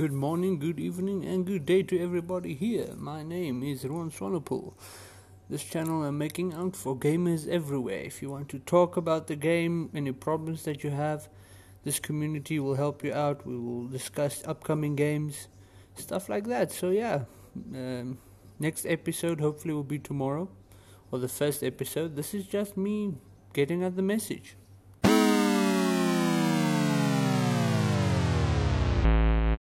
Good morning, good evening, and good day to everybody here. My name is Ron Swanepoel. This channel I'm making out for gamers everywhere. If you want to talk about the game, any problems that you have, this community will help you out. We will discuss upcoming games, stuff like that. So, yeah, um, next episode hopefully will be tomorrow or the first episode. This is just me getting at the message.